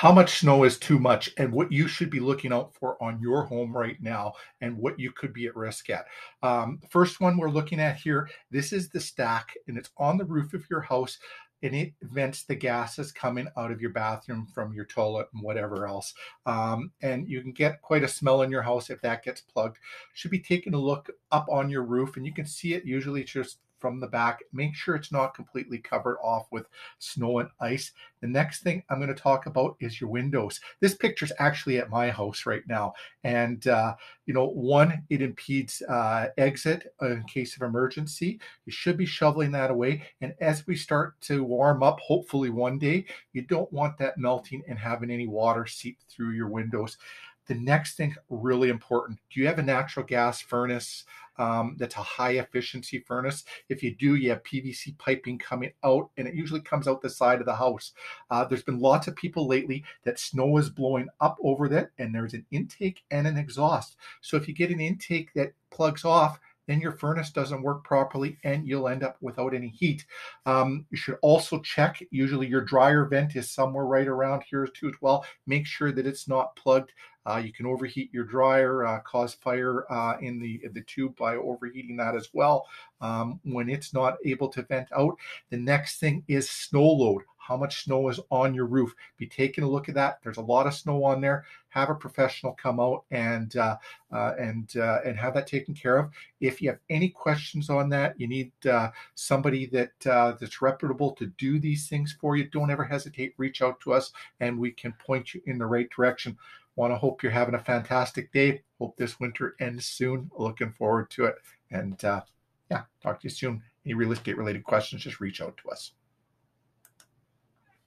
how much snow is too much and what you should be looking out for on your home right now and what you could be at risk at. Um, first one we're looking at here, this is the stack and it's on the roof of your house and it vents the gases coming out of your bathroom from your toilet and whatever else. Um, and you can get quite a smell in your house if that gets plugged. Should be taking a look up on your roof and you can see it usually just from the back. Make sure it's not completely covered off with snow and ice. The next thing I'm going to talk about is your windows. This picture is actually at my house right now. And, uh, you know, one, it impedes uh, exit in case of emergency. You should be shoveling that away. And as we start to warm up, hopefully one day, you don't want that melting and having any water seep through your windows. The next thing, really important, do you have a natural gas furnace um, that's a high efficiency furnace? If you do, you have PVC piping coming out, and it usually comes out the side of the house. Uh, there's been lots of people lately that snow is blowing up over that, and there's an intake and an exhaust. So if you get an intake that plugs off, then your furnace doesn't work properly and you'll end up without any heat. Um, you should also check, usually your dryer vent is somewhere right around here too as well. Make sure that it's not plugged. Uh, you can overheat your dryer, uh, cause fire uh, in the the tube by overheating that as well. Um, when it's not able to vent out, the next thing is snow load how much snow is on your roof. Be taking a look at that. There's a lot of snow on there. Have a professional come out and uh, uh, and uh, and have that taken care of. If you have any questions on that, you need uh, somebody that uh, that's reputable to do these things for you. Don't ever hesitate. Reach out to us, and we can point you in the right direction. Want to hope you're having a fantastic day. Hope this winter ends soon. Looking forward to it. And uh, yeah, talk to you soon. Any real estate related questions, just reach out to us.